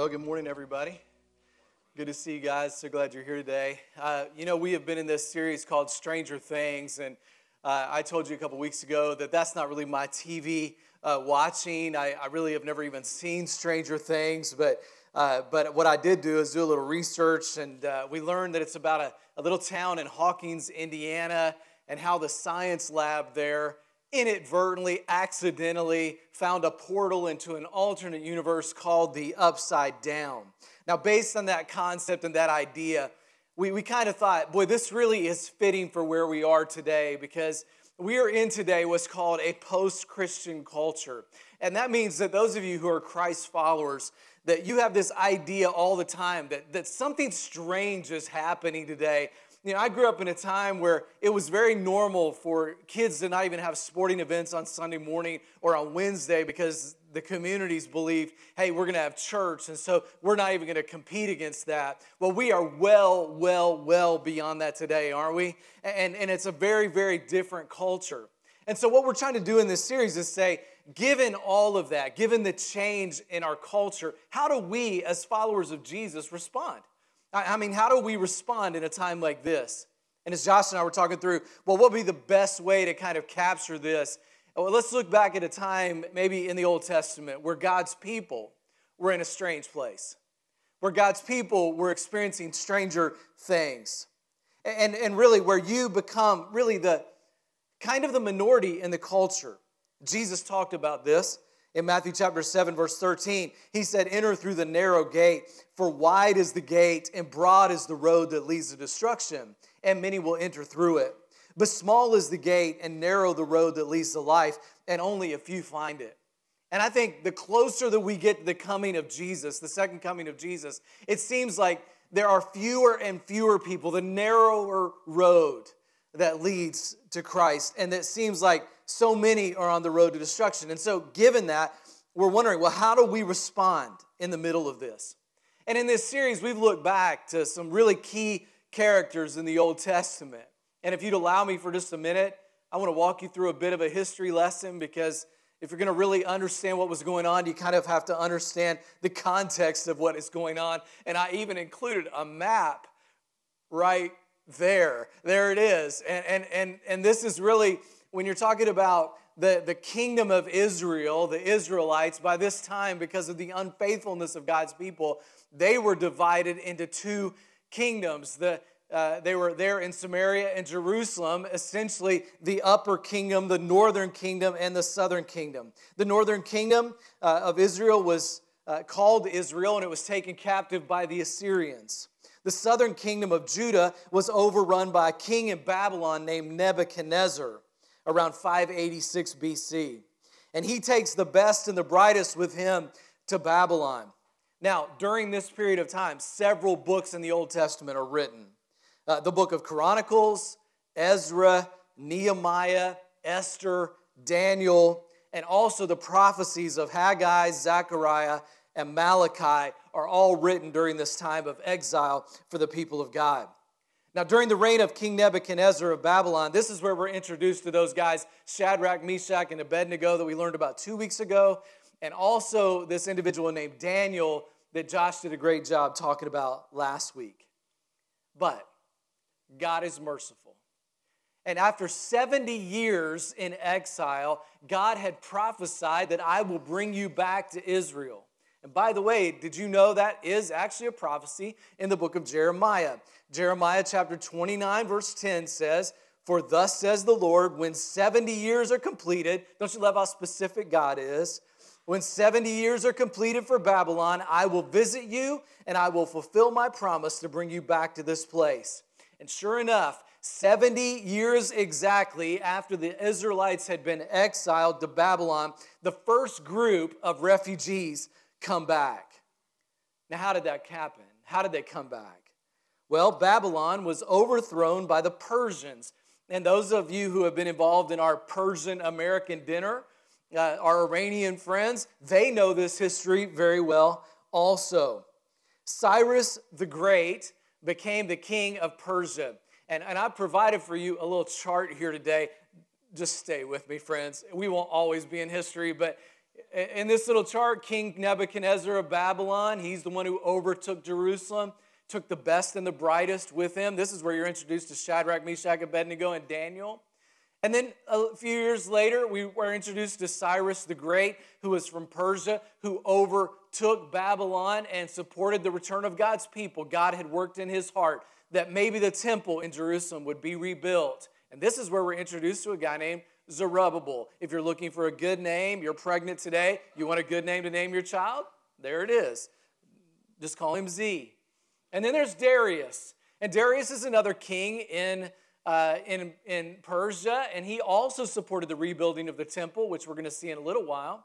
Well, good morning, everybody. Good to see you guys. So glad you're here today. Uh, you know, we have been in this series called Stranger Things, and uh, I told you a couple weeks ago that that's not really my TV uh, watching. I, I, really have never even seen Stranger Things, but uh, but what I did do is do a little research, and uh, we learned that it's about a, a little town in Hawkins, Indiana, and how the science lab there inadvertently, accidentally found a portal into an alternate universe called the Upside Down. Now, based on that concept and that idea, we, we kind of thought, boy, this really is fitting for where we are today because we are in today what's called a post Christian culture. And that means that those of you who are Christ followers, that you have this idea all the time that, that something strange is happening today you know, I grew up in a time where it was very normal for kids to not even have sporting events on Sunday morning or on Wednesday because the communities believed, hey, we're going to have church, and so we're not even going to compete against that. Well, we are well, well, well beyond that today, aren't we? And, and it's a very, very different culture. And so, what we're trying to do in this series is say, given all of that, given the change in our culture, how do we, as followers of Jesus, respond? I mean, how do we respond in a time like this? And as Josh and I were talking through, well, what would be the best way to kind of capture this? Well, let's look back at a time maybe in the Old Testament where God's people were in a strange place, where God's people were experiencing stranger things. And, and really, where you become really the kind of the minority in the culture. Jesus talked about this in Matthew chapter 7, verse 13, he said, Enter through the narrow gate, for wide is the gate and broad is the road that leads to destruction, and many will enter through it. But small is the gate and narrow the road that leads to life, and only a few find it. And I think the closer that we get to the coming of Jesus, the second coming of Jesus, it seems like there are fewer and fewer people, the narrower road that leads to Christ. And it seems like so many are on the road to destruction. And so, given that, we're wondering well, how do we respond in the middle of this? And in this series, we've looked back to some really key characters in the Old Testament. And if you'd allow me for just a minute, I want to walk you through a bit of a history lesson because if you're going to really understand what was going on, you kind of have to understand the context of what is going on. And I even included a map right there. There it is. And, and, and, and this is really when you're talking about the, the kingdom of Israel, the Israelites, by this time, because of the unfaithfulness of God's people, they were divided into two kingdoms. The, uh, they were there in Samaria and Jerusalem, essentially the upper kingdom, the northern kingdom, and the southern kingdom. The northern kingdom uh, of Israel was uh, called Israel, and it was taken captive by the Assyrians. The southern kingdom of Judah was overrun by a king in Babylon named Nebuchadnezzar around 586 BC. And he takes the best and the brightest with him to Babylon. Now, during this period of time, several books in the Old Testament are written uh, the book of Chronicles, Ezra, Nehemiah, Esther, Daniel, and also the prophecies of Haggai, Zechariah, and Malachi are all written during this time of exile for the people of God. Now, during the reign of King Nebuchadnezzar of Babylon, this is where we're introduced to those guys, Shadrach, Meshach, and Abednego, that we learned about two weeks ago, and also this individual named Daniel that Josh did a great job talking about last week. But God is merciful. And after 70 years in exile, God had prophesied that I will bring you back to Israel. And by the way, did you know that is actually a prophecy in the book of Jeremiah? Jeremiah chapter 29, verse 10 says, For thus says the Lord, when 70 years are completed, don't you love how specific God is? When 70 years are completed for Babylon, I will visit you and I will fulfill my promise to bring you back to this place. And sure enough, 70 years exactly after the Israelites had been exiled to Babylon, the first group of refugees come back. Now, how did that happen? How did they come back? Well, Babylon was overthrown by the Persians. And those of you who have been involved in our Persian American dinner, uh, our Iranian friends, they know this history very well also. Cyrus the Great became the king of Persia. And, and I've provided for you a little chart here today. Just stay with me, friends. We won't always be in history, but In this little chart, King Nebuchadnezzar of Babylon, he's the one who overtook Jerusalem, took the best and the brightest with him. This is where you're introduced to Shadrach, Meshach, Abednego, and Daniel. And then a few years later, we were introduced to Cyrus the Great, who was from Persia, who overtook Babylon and supported the return of God's people. God had worked in his heart that maybe the temple in Jerusalem would be rebuilt. And this is where we're introduced to a guy named Zerubbabel. If you're looking for a good name, you're pregnant today, you want a good name to name your child? There it is. Just call him Z. And then there's Darius. And Darius is another king in uh, in, in Persia, and he also supported the rebuilding of the temple, which we're going to see in a little while.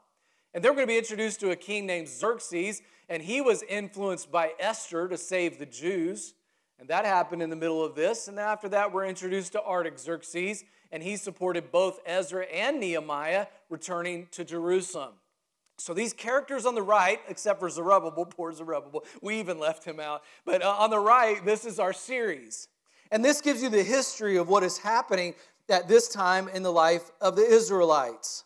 And they're going to be introduced to a king named Xerxes, and he was influenced by Esther to save the Jews. And that happened in the middle of this. And after that, we're introduced to Artaxerxes, and he supported both Ezra and Nehemiah returning to Jerusalem. So these characters on the right, except for Zerubbabel, poor Zerubbabel, we even left him out. But uh, on the right, this is our series. And this gives you the history of what is happening at this time in the life of the Israelites.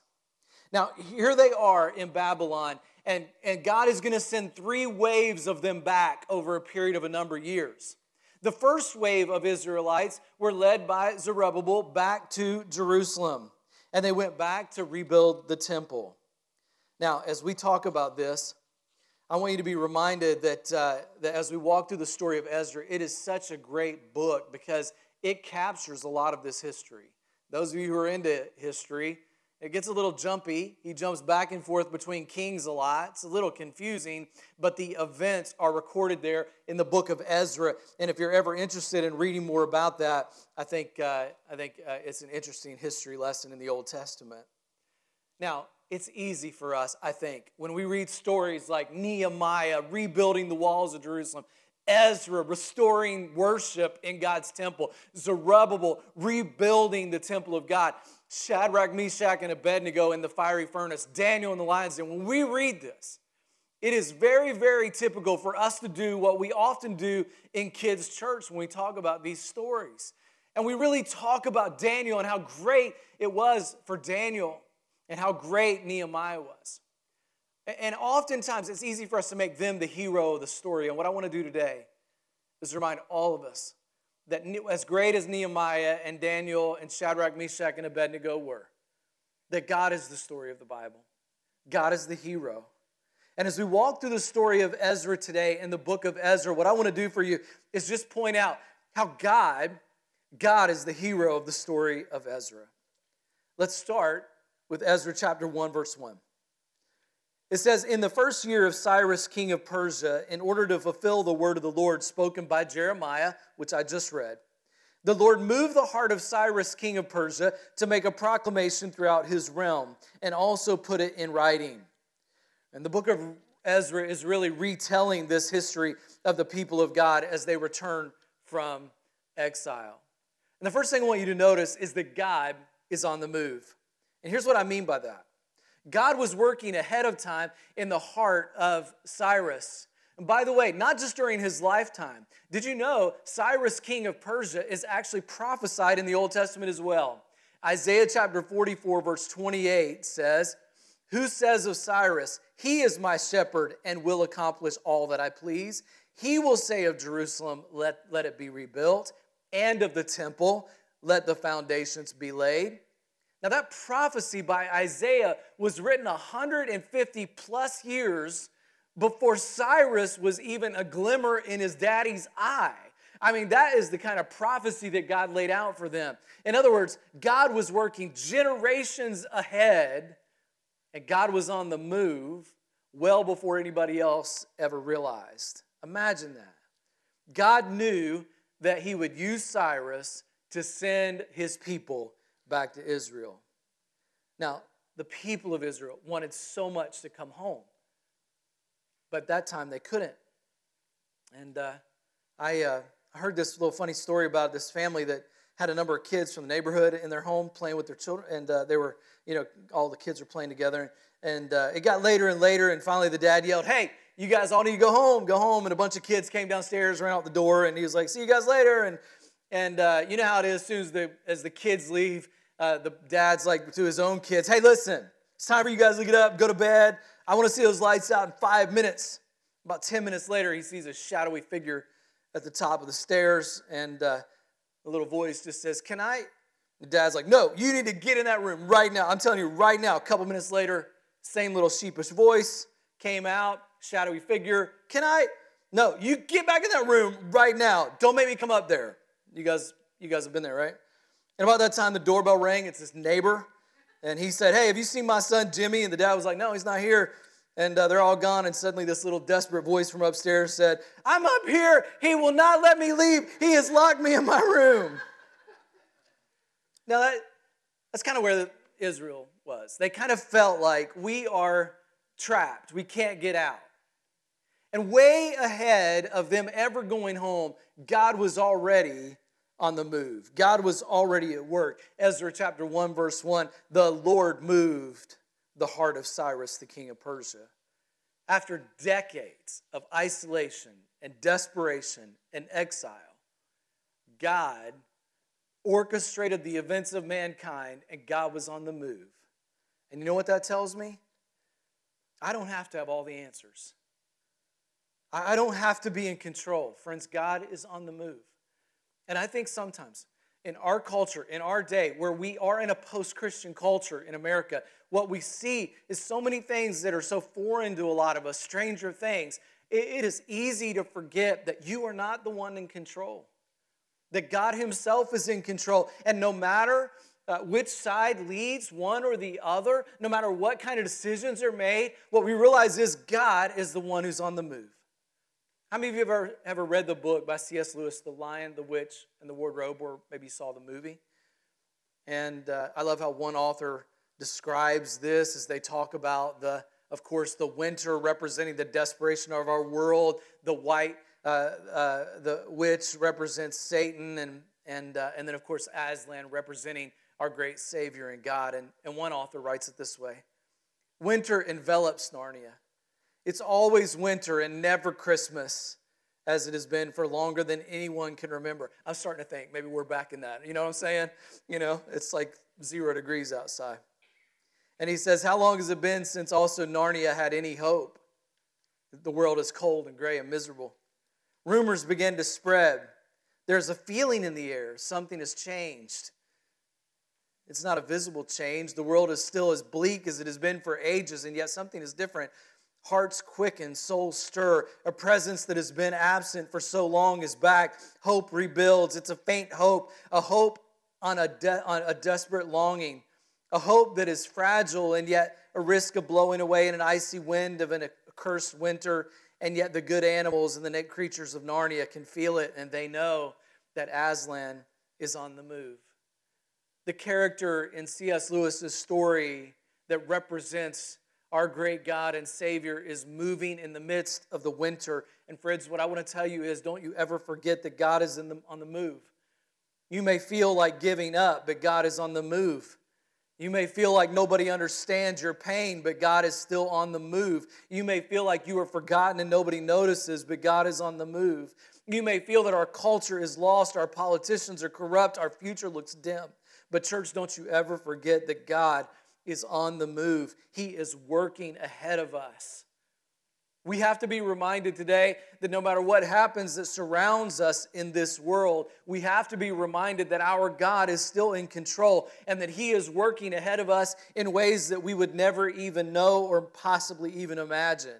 Now, here they are in Babylon, and, and God is going to send three waves of them back over a period of a number of years. The first wave of Israelites were led by Zerubbabel back to Jerusalem, and they went back to rebuild the temple. Now, as we talk about this, I want you to be reminded that, uh, that as we walk through the story of Ezra, it is such a great book because it captures a lot of this history. Those of you who are into history, it gets a little jumpy. He jumps back and forth between kings a lot. It's a little confusing, but the events are recorded there in the book of Ezra. And if you're ever interested in reading more about that, I think, uh, I think uh, it's an interesting history lesson in the Old Testament. Now, it's easy for us, I think, when we read stories like Nehemiah rebuilding the walls of Jerusalem, Ezra restoring worship in God's temple, Zerubbabel rebuilding the temple of God, Shadrach, Meshach, and Abednego in the fiery furnace, Daniel in the lion's den. When we read this, it is very, very typical for us to do what we often do in kids' church when we talk about these stories. And we really talk about Daniel and how great it was for Daniel and how great Nehemiah was. And oftentimes it's easy for us to make them the hero of the story. And what I want to do today is remind all of us that as great as Nehemiah and Daniel and Shadrach, Meshach, and Abednego were, that God is the story of the Bible. God is the hero. And as we walk through the story of Ezra today in the book of Ezra, what I want to do for you is just point out how God, God is the hero of the story of Ezra. Let's start with Ezra chapter 1, verse 1. It says, In the first year of Cyrus, king of Persia, in order to fulfill the word of the Lord spoken by Jeremiah, which I just read, the Lord moved the heart of Cyrus, king of Persia, to make a proclamation throughout his realm and also put it in writing. And the book of Ezra is really retelling this history of the people of God as they return from exile. And the first thing I want you to notice is that God is on the move. And here's what I mean by that God was working ahead of time in the heart of Cyrus. And by the way, not just during his lifetime. Did you know Cyrus, king of Persia, is actually prophesied in the Old Testament as well? Isaiah chapter 44, verse 28 says, Who says of Cyrus, He is my shepherd and will accomplish all that I please? He will say of Jerusalem, Let, let it be rebuilt, and of the temple, Let the foundations be laid. Now, that prophecy by Isaiah was written 150 plus years before Cyrus was even a glimmer in his daddy's eye. I mean, that is the kind of prophecy that God laid out for them. In other words, God was working generations ahead, and God was on the move well before anybody else ever realized. Imagine that. God knew that he would use Cyrus to send his people back to Israel. Now, the people of Israel wanted so much to come home, but that time they couldn't. And uh, I, uh, heard this little funny story about this family that had a number of kids from the neighborhood in their home playing with their children, and uh, they were, you know, all the kids were playing together. And uh, it got later and later, and finally the dad yelled, "Hey, you guys all need to go home, go home!" And a bunch of kids came downstairs, ran out the door, and he was like, "See you guys later." And and uh, you know how it is. As soon as the as the kids leave, uh, the dad's like to his own kids, hey, listen, It's time for you guys to get up, go to bed. I want to see those lights out in five minutes. About 10 minutes later, he sees a shadowy figure at the top of the stairs, and uh, a little voice just says, Can I? The dad's like, No, you need to get in that room right now. I'm telling you right now. A couple minutes later, same little sheepish voice came out, shadowy figure. Can I? No, you get back in that room right now. Don't make me come up there. You guys, you guys have been there, right? And about that time, the doorbell rang. It's this neighbor. And he said, Hey, have you seen my son Jimmy? And the dad was like, No, he's not here. And uh, they're all gone. And suddenly, this little desperate voice from upstairs said, I'm up here. He will not let me leave. He has locked me in my room. now, that, that's kind of where Israel was. They kind of felt like we are trapped, we can't get out. And way ahead of them ever going home, God was already on the move. God was already at work. Ezra chapter 1, verse 1 the Lord moved the heart of Cyrus, the king of Persia. After decades of isolation and desperation and exile, God orchestrated the events of mankind and God was on the move. And you know what that tells me? I don't have to have all the answers. I don't have to be in control. Friends, God is on the move. And I think sometimes in our culture, in our day, where we are in a post Christian culture in America, what we see is so many things that are so foreign to a lot of us, stranger things. it is easy to forget that you are not the one in control, that God Himself is in control. And no matter uh, which side leads, one or the other, no matter what kind of decisions are made, what we realize is God is the one who's on the move. How many of you have ever, ever read the book by C.S. Lewis, The Lion, the Witch, and the Wardrobe, or maybe you saw the movie? And uh, I love how one author describes this as they talk about the, of course, the winter representing the desperation of our world, the white, uh, uh, the witch represents Satan, and and uh, and then of course Aslan representing our great Savior and God. And, and one author writes it this way: Winter envelops Narnia. It's always winter and never Christmas, as it has been for longer than anyone can remember. I'm starting to think maybe we're back in that. You know what I'm saying? You know, it's like zero degrees outside. And he says, How long has it been since also Narnia had any hope? The world is cold and gray and miserable. Rumors begin to spread. There's a feeling in the air, something has changed. It's not a visible change. The world is still as bleak as it has been for ages, and yet something is different. Hearts quicken, souls stir. A presence that has been absent for so long is back. Hope rebuilds. It's a faint hope, a hope on a, de- on a desperate longing, a hope that is fragile and yet a risk of blowing away in an icy wind of an accursed winter. And yet the good animals and the creatures of Narnia can feel it and they know that Aslan is on the move. The character in C.S. Lewis's story that represents our great God and Savior is moving in the midst of the winter. And friends, what I want to tell you is don't you ever forget that God is the, on the move. You may feel like giving up, but God is on the move. You may feel like nobody understands your pain, but God is still on the move. You may feel like you are forgotten and nobody notices, but God is on the move. You may feel that our culture is lost, our politicians are corrupt, our future looks dim. But, church, don't you ever forget that God is on the move, He is working ahead of us. We have to be reminded today that no matter what happens that surrounds us in this world, we have to be reminded that our God is still in control and that He is working ahead of us in ways that we would never even know or possibly even imagine.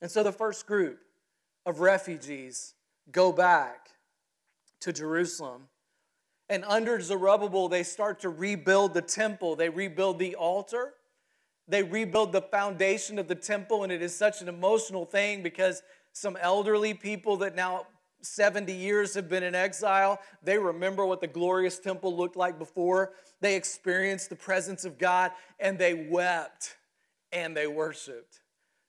And so the first group of refugees go back to Jerusalem and under Zerubbabel, they start to rebuild the temple. They rebuild the altar. They rebuild the foundation of the temple. And it is such an emotional thing because some elderly people that now 70 years have been in exile, they remember what the glorious temple looked like before. They experienced the presence of God and they wept and they worshiped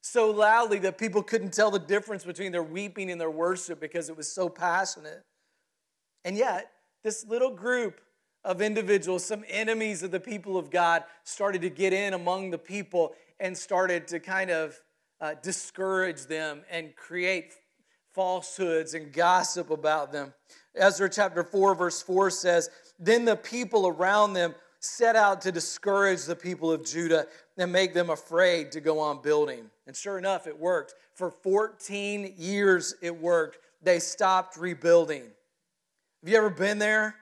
so loudly that people couldn't tell the difference between their weeping and their worship because it was so passionate. And yet, this little group of individuals, some enemies of the people of God, started to get in among the people and started to kind of uh, discourage them and create falsehoods and gossip about them. Ezra chapter 4, verse 4 says, Then the people around them set out to discourage the people of Judah and make them afraid to go on building. And sure enough, it worked. For 14 years, it worked. They stopped rebuilding. Have you ever been there?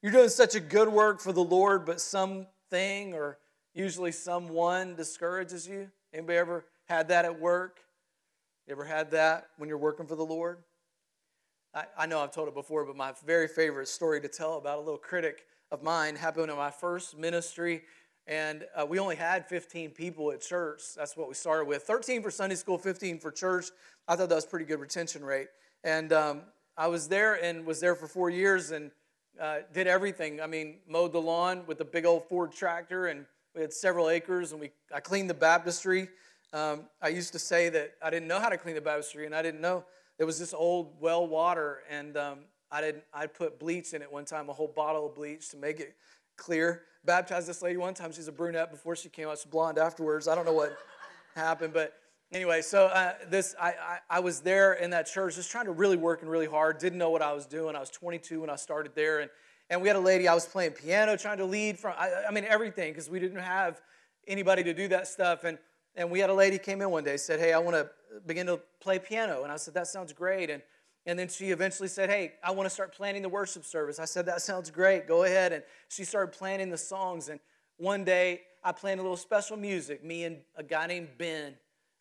You're doing such a good work for the Lord, but something or usually someone discourages you. Anybody ever had that at work? You ever had that when you're working for the Lord? I, I know I've told it before, but my very favorite story to tell about a little critic of mine happened in my first ministry. And uh, we only had 15 people at church. That's what we started with 13 for Sunday school, 15 for church. I thought that was pretty good retention rate. And um, I was there and was there for four years and uh, did everything. I mean, mowed the lawn with a big old Ford tractor, and we had several acres, and we I cleaned the baptistry. Um, I used to say that I didn't know how to clean the baptistry, and I didn't know there was this old well water, and um, I didn't. I put bleach in it one time, a whole bottle of bleach to make it clear. Baptized this lady one time. She's a brunette before she came out. She's blonde afterwards. I don't know what happened, but anyway, so uh, this I, I, I was there in that church, just trying to really work and really hard. Didn't know what I was doing. I was 22 when I started there, and and we had a lady. I was playing piano, trying to lead from. I, I mean everything because we didn't have anybody to do that stuff, and and we had a lady came in one day said, "Hey, I want to begin to play piano," and I said, "That sounds great." And and then she eventually said, Hey, I want to start planning the worship service. I said, That sounds great. Go ahead. And she started planning the songs. And one day I planned a little special music. Me and a guy named Ben.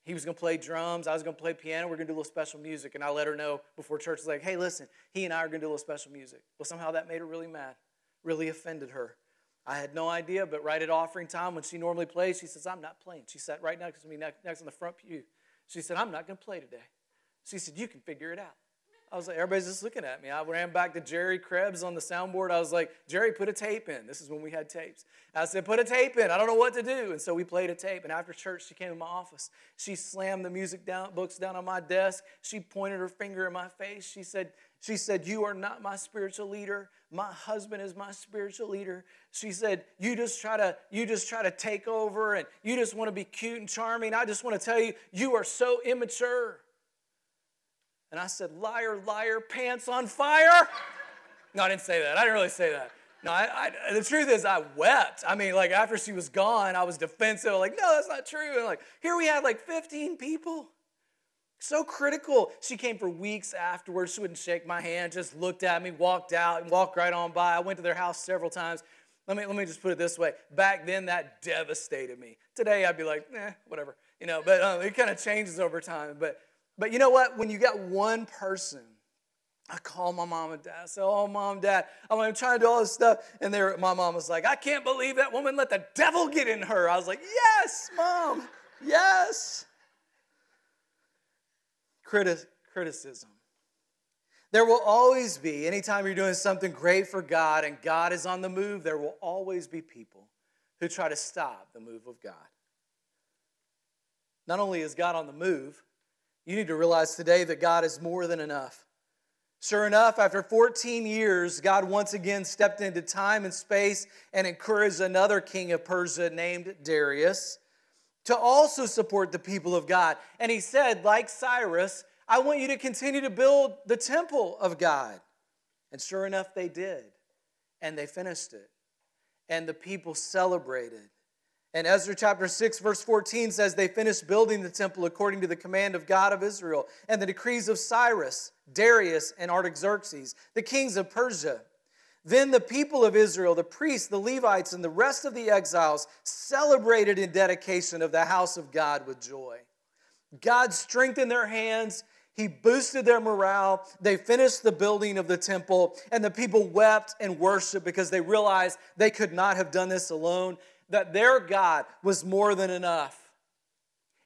He was going to play drums. I was going to play piano. We're going to do a little special music. And I let her know before church, was like, Hey, listen, he and I are going to do a little special music. Well, somehow that made her really mad, really offended her. I had no idea, but right at offering time, when she normally plays, she says, I'm not playing. She sat right next to me, next on the front pew. She said, I'm not going to play today. She said, You can figure it out. I was like, everybody's just looking at me. I ran back to Jerry Krebs on the soundboard. I was like, Jerry, put a tape in. This is when we had tapes. I said, put a tape in. I don't know what to do. And so we played a tape. And after church, she came in my office. She slammed the music down, books down on my desk. She pointed her finger in my face. She said, she said, You are not my spiritual leader. My husband is my spiritual leader. She said, You just try to, you just try to take over and you just want to be cute and charming. I just want to tell you, you are so immature. And I said, Liar, liar, pants on fire. No, I didn't say that. I didn't really say that. No, I, I, the truth is, I wept. I mean, like after she was gone, I was defensive. Like, no, that's not true. And like, here we had like 15 people. So critical. She came for weeks afterwards. She wouldn't shake my hand, just looked at me, walked out, and walked right on by. I went to their house several times. Let me, let me just put it this way. Back then, that devastated me. Today, I'd be like, eh, whatever. You know, but um, it kind of changes over time. But but you know what? When you got one person, I call my mom and dad. I say, "Oh, mom, dad, I'm trying to do all this stuff," and there, my mom was like, "I can't believe that woman let the devil get in her." I was like, "Yes, mom, yes." Criti- criticism. There will always be, anytime you're doing something great for God and God is on the move, there will always be people who try to stop the move of God. Not only is God on the move, you need to realize today that God is more than enough. Sure enough, after 14 years, God once again stepped into time and space and encouraged another king of Persia named Darius to also support the people of God. And he said, like Cyrus, I want you to continue to build the temple of God. And sure enough, they did. And they finished it. And the people celebrated. And Ezra chapter 6, verse 14 says, They finished building the temple according to the command of God of Israel and the decrees of Cyrus, Darius, and Artaxerxes, the kings of Persia. Then the people of Israel, the priests, the Levites, and the rest of the exiles celebrated in dedication of the house of God with joy. God strengthened their hands. He boosted their morale. They finished the building of the temple, and the people wept and worshiped because they realized they could not have done this alone that their God was more than enough.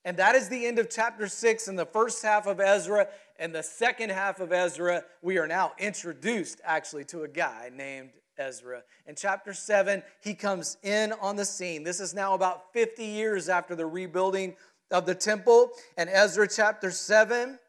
And that is the end of chapter 6 and the first half of Ezra. And the second half of Ezra, we are now introduced actually to a guy named Ezra. In chapter 7, he comes in on the scene. This is now about 50 years after the rebuilding of the temple. And Ezra chapter 7,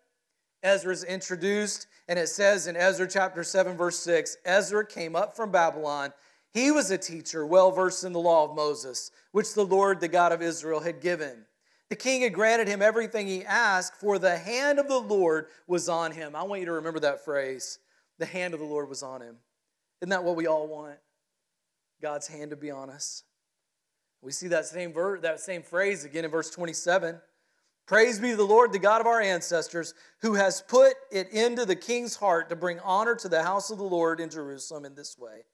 Ezra's introduced, and it says in Ezra chapter 7, verse 6 Ezra came up from Babylon he was a teacher, well versed in the law of Moses, which the Lord, the God of Israel, had given. The king had granted him everything he asked, for the hand of the Lord was on him. I want you to remember that phrase. The hand of the Lord was on him. Isn't that what we all want? God's hand to be on us. We see that same ver- that same phrase again in verse 27. Praise be to the Lord, the God of our ancestors, who has put it into the king's heart to bring honor to the house of the Lord in Jerusalem in this way,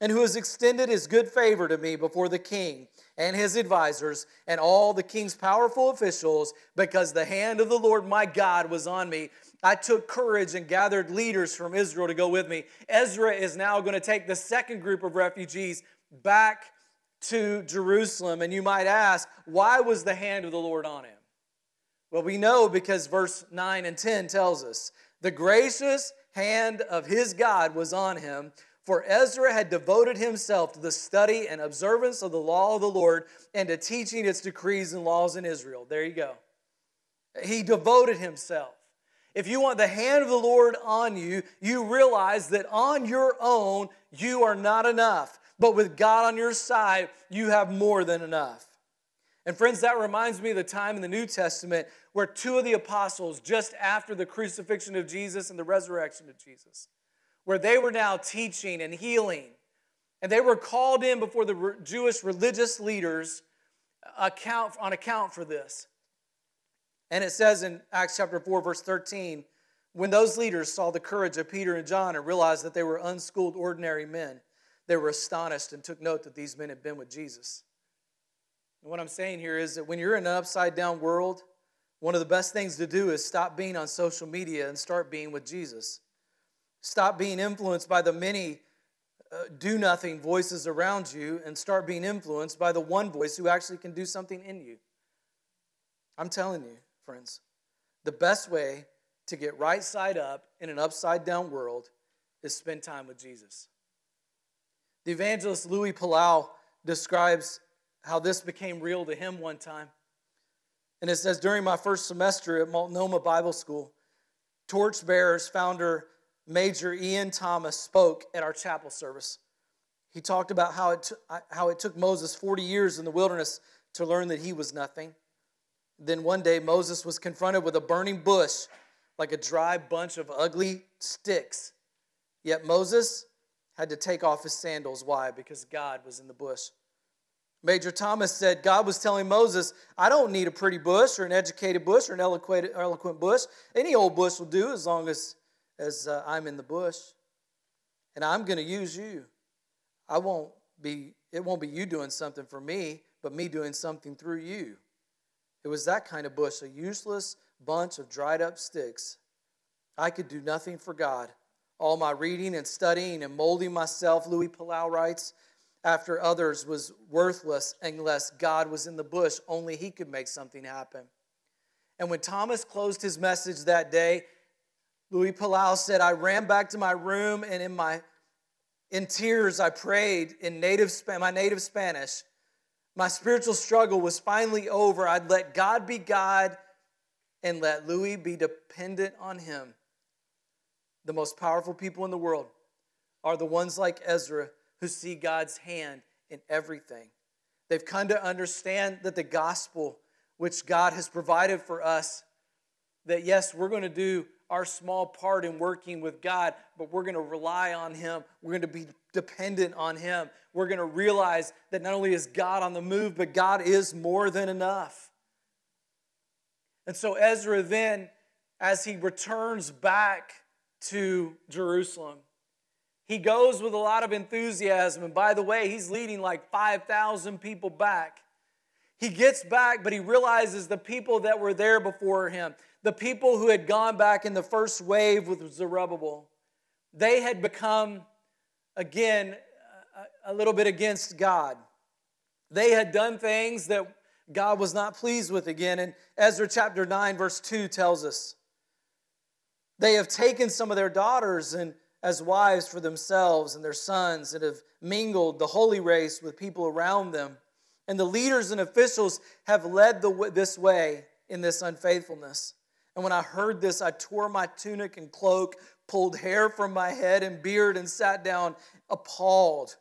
and who has extended his good favor to me before the king and his advisors and all the king's powerful officials, because the hand of the Lord my God was on me. I took courage and gathered leaders from Israel to go with me. Ezra is now going to take the second group of refugees back to Jerusalem. And you might ask, why was the hand of the Lord on him? Well, we know because verse 9 and 10 tells us the gracious hand of his God was on him, for Ezra had devoted himself to the study and observance of the law of the Lord and to teaching its decrees and laws in Israel. There you go. He devoted himself. If you want the hand of the Lord on you, you realize that on your own, you are not enough. But with God on your side, you have more than enough. And friends, that reminds me of the time in the New Testament where two of the apostles, just after the crucifixion of Jesus and the resurrection of Jesus, where they were now teaching and healing, and they were called in before the Jewish religious leaders account, on account for this. And it says in Acts chapter 4, verse 13, when those leaders saw the courage of Peter and John and realized that they were unschooled, ordinary men, they were astonished and took note that these men had been with Jesus. And what I'm saying here is that when you're in an upside down world, one of the best things to do is stop being on social media and start being with Jesus. Stop being influenced by the many uh, do nothing voices around you and start being influenced by the one voice who actually can do something in you. I'm telling you, friends, the best way to get right side up in an upside down world is spend time with Jesus. The evangelist Luis Palau describes how this became real to him one time. And it says during my first semester at Multnomah Bible School, Torchbearers founder Major Ian Thomas spoke at our chapel service. He talked about how it, t- how it took Moses 40 years in the wilderness to learn that he was nothing. Then one day, Moses was confronted with a burning bush, like a dry bunch of ugly sticks. Yet Moses had to take off his sandals. Why? Because God was in the bush. Major Thomas said God was telling Moses, I don't need a pretty bush or an educated bush or an eloquent, eloquent bush. Any old bush will do as long as, as uh, I'm in the bush. And I'm going to use you. I won't be, it won't be you doing something for me, but me doing something through you. It was that kind of bush, a useless bunch of dried up sticks. I could do nothing for God. All my reading and studying and molding myself, Luis Palau writes, after others was worthless unless God was in the bush. Only He could make something happen. And when Thomas closed his message that day, Luis Palau said, I ran back to my room and in my in tears I prayed in native my native Spanish. My spiritual struggle was finally over. I'd let God be God and let Luis be dependent on him. The most powerful people in the world are the ones like Ezra who see God's hand in everything. They've come to understand that the gospel, which God has provided for us, that yes, we're going to do our small part in working with God, but we're going to rely on Him. We're going to be dependent on Him. We're going to realize that not only is God on the move, but God is more than enough. And so Ezra then, as he returns back to Jerusalem, he goes with a lot of enthusiasm. And by the way, he's leading like 5,000 people back. He gets back, but he realizes the people that were there before him, the people who had gone back in the first wave with Zerubbabel, they had become, again, a little bit against God. They had done things that God was not pleased with again. And Ezra chapter 9, verse 2 tells us they have taken some of their daughters and as wives for themselves and their sons and have mingled the holy race with people around them. And the leaders and officials have led the, this way in this unfaithfulness. And when I heard this, I tore my tunic and cloak, pulled hair from my head and beard, and sat down appalled.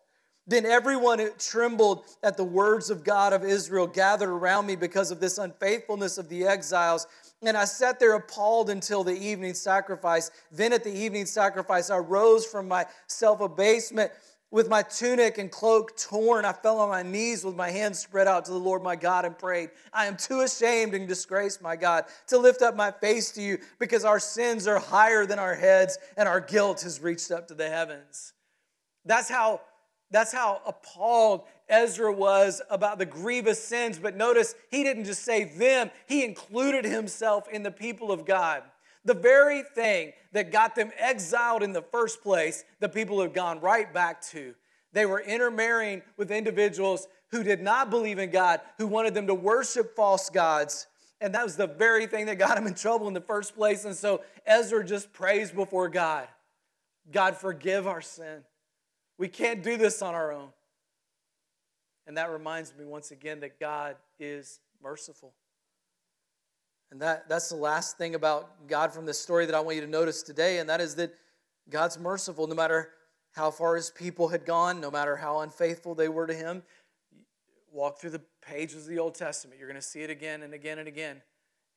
Then everyone trembled at the words of God of Israel gathered around me because of this unfaithfulness of the exiles. And I sat there appalled until the evening sacrifice. Then at the evening sacrifice, I rose from my self abasement with my tunic and cloak torn, I fell on my knees with my hands spread out to the Lord my God and prayed, I am too ashamed and disgraced, my God, to lift up my face to you because our sins are higher than our heads and our guilt has reached up to the heavens. That's how, that's how appalled Ezra was about the grievous sins. But notice he didn't just say them, he included himself in the people of God. The very thing that got them exiled in the first place, the people have gone right back to. They were intermarrying with individuals who did not believe in God, who wanted them to worship false gods. And that was the very thing that got them in trouble in the first place. And so Ezra just prays before God God, forgive our sin. We can't do this on our own. And that reminds me once again that God is merciful. And that, that's the last thing about God from this story that I want you to notice today, and that is that God's merciful no matter how far his people had gone, no matter how unfaithful they were to him. Walk through the pages of the Old Testament, you're going to see it again and again and again.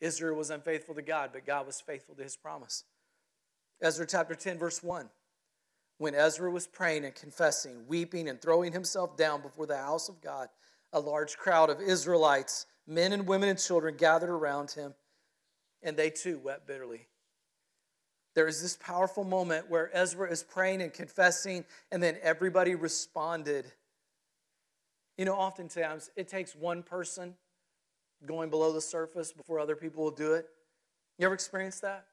Israel was unfaithful to God, but God was faithful to his promise. Ezra chapter 10, verse 1. When Ezra was praying and confessing, weeping and throwing himself down before the house of God, a large crowd of Israelites Men and women and children gathered around him, and they too wept bitterly. There is this powerful moment where Ezra is praying and confessing, and then everybody responded. You know, oftentimes it takes one person going below the surface before other people will do it. You ever experienced that?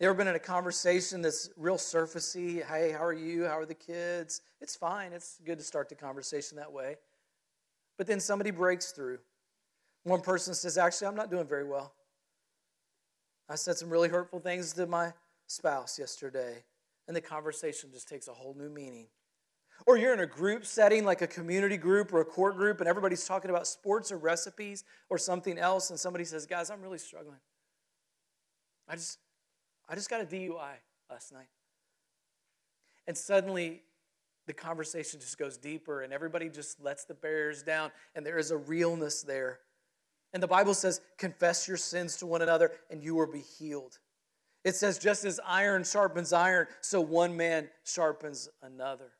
You ever been in a conversation that's real surfacey? Hey, how are you? How are the kids? It's fine. It's good to start the conversation that way. But then somebody breaks through. One person says, Actually, I'm not doing very well. I said some really hurtful things to my spouse yesterday, and the conversation just takes a whole new meaning. Or you're in a group setting, like a community group or a court group, and everybody's talking about sports or recipes or something else, and somebody says, Guys, I'm really struggling. I just, I just got a DUI last night. And suddenly the conversation just goes deeper and everybody just lets the barriers down and there is a realness there. And the Bible says, confess your sins to one another and you will be healed. It says, just as iron sharpens iron, so one man sharpens another.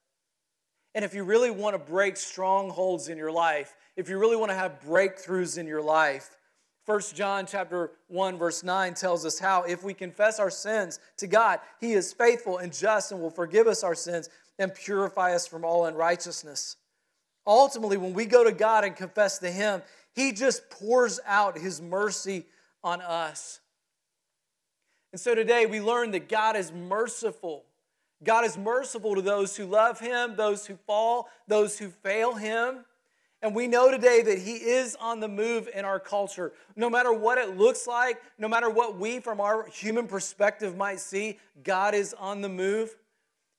And if you really want to break strongholds in your life, if you really want to have breakthroughs in your life, 1 John chapter 1 verse 9 tells us how if we confess our sins to God, he is faithful and just and will forgive us our sins and purify us from all unrighteousness. Ultimately, when we go to God and confess to Him, He just pours out His mercy on us. And so today we learn that God is merciful. God is merciful to those who love Him, those who fall, those who fail Him. And we know today that He is on the move in our culture. No matter what it looks like, no matter what we from our human perspective might see, God is on the move.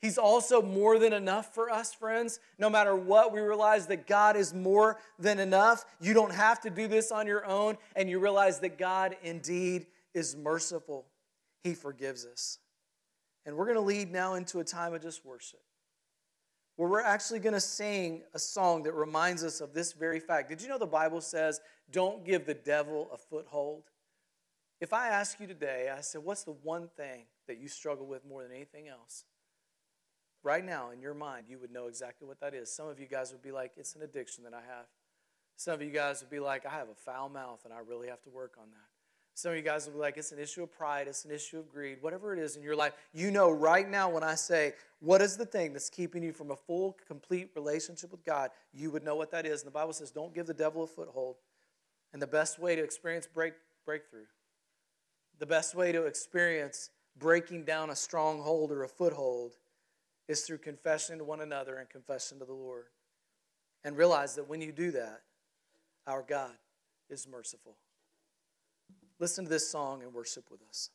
He's also more than enough for us, friends. No matter what, we realize that God is more than enough. You don't have to do this on your own, and you realize that God indeed is merciful. He forgives us. And we're going to lead now into a time of just worship, where we're actually going to sing a song that reminds us of this very fact. Did you know the Bible says, don't give the devil a foothold? If I ask you today, I said, what's the one thing that you struggle with more than anything else? Right now in your mind, you would know exactly what that is. Some of you guys would be like, it's an addiction that I have. Some of you guys would be like, I have a foul mouth and I really have to work on that. Some of you guys would be like, it's an issue of pride, it's an issue of greed, whatever it is in your life. You know right now when I say, what is the thing that's keeping you from a full, complete relationship with God? You would know what that is. And the Bible says, don't give the devil a foothold. And the best way to experience break, breakthrough, the best way to experience breaking down a stronghold or a foothold is through confession to one another and confession to the Lord. And realize that when you do that, our God is merciful. Listen to this song and worship with us.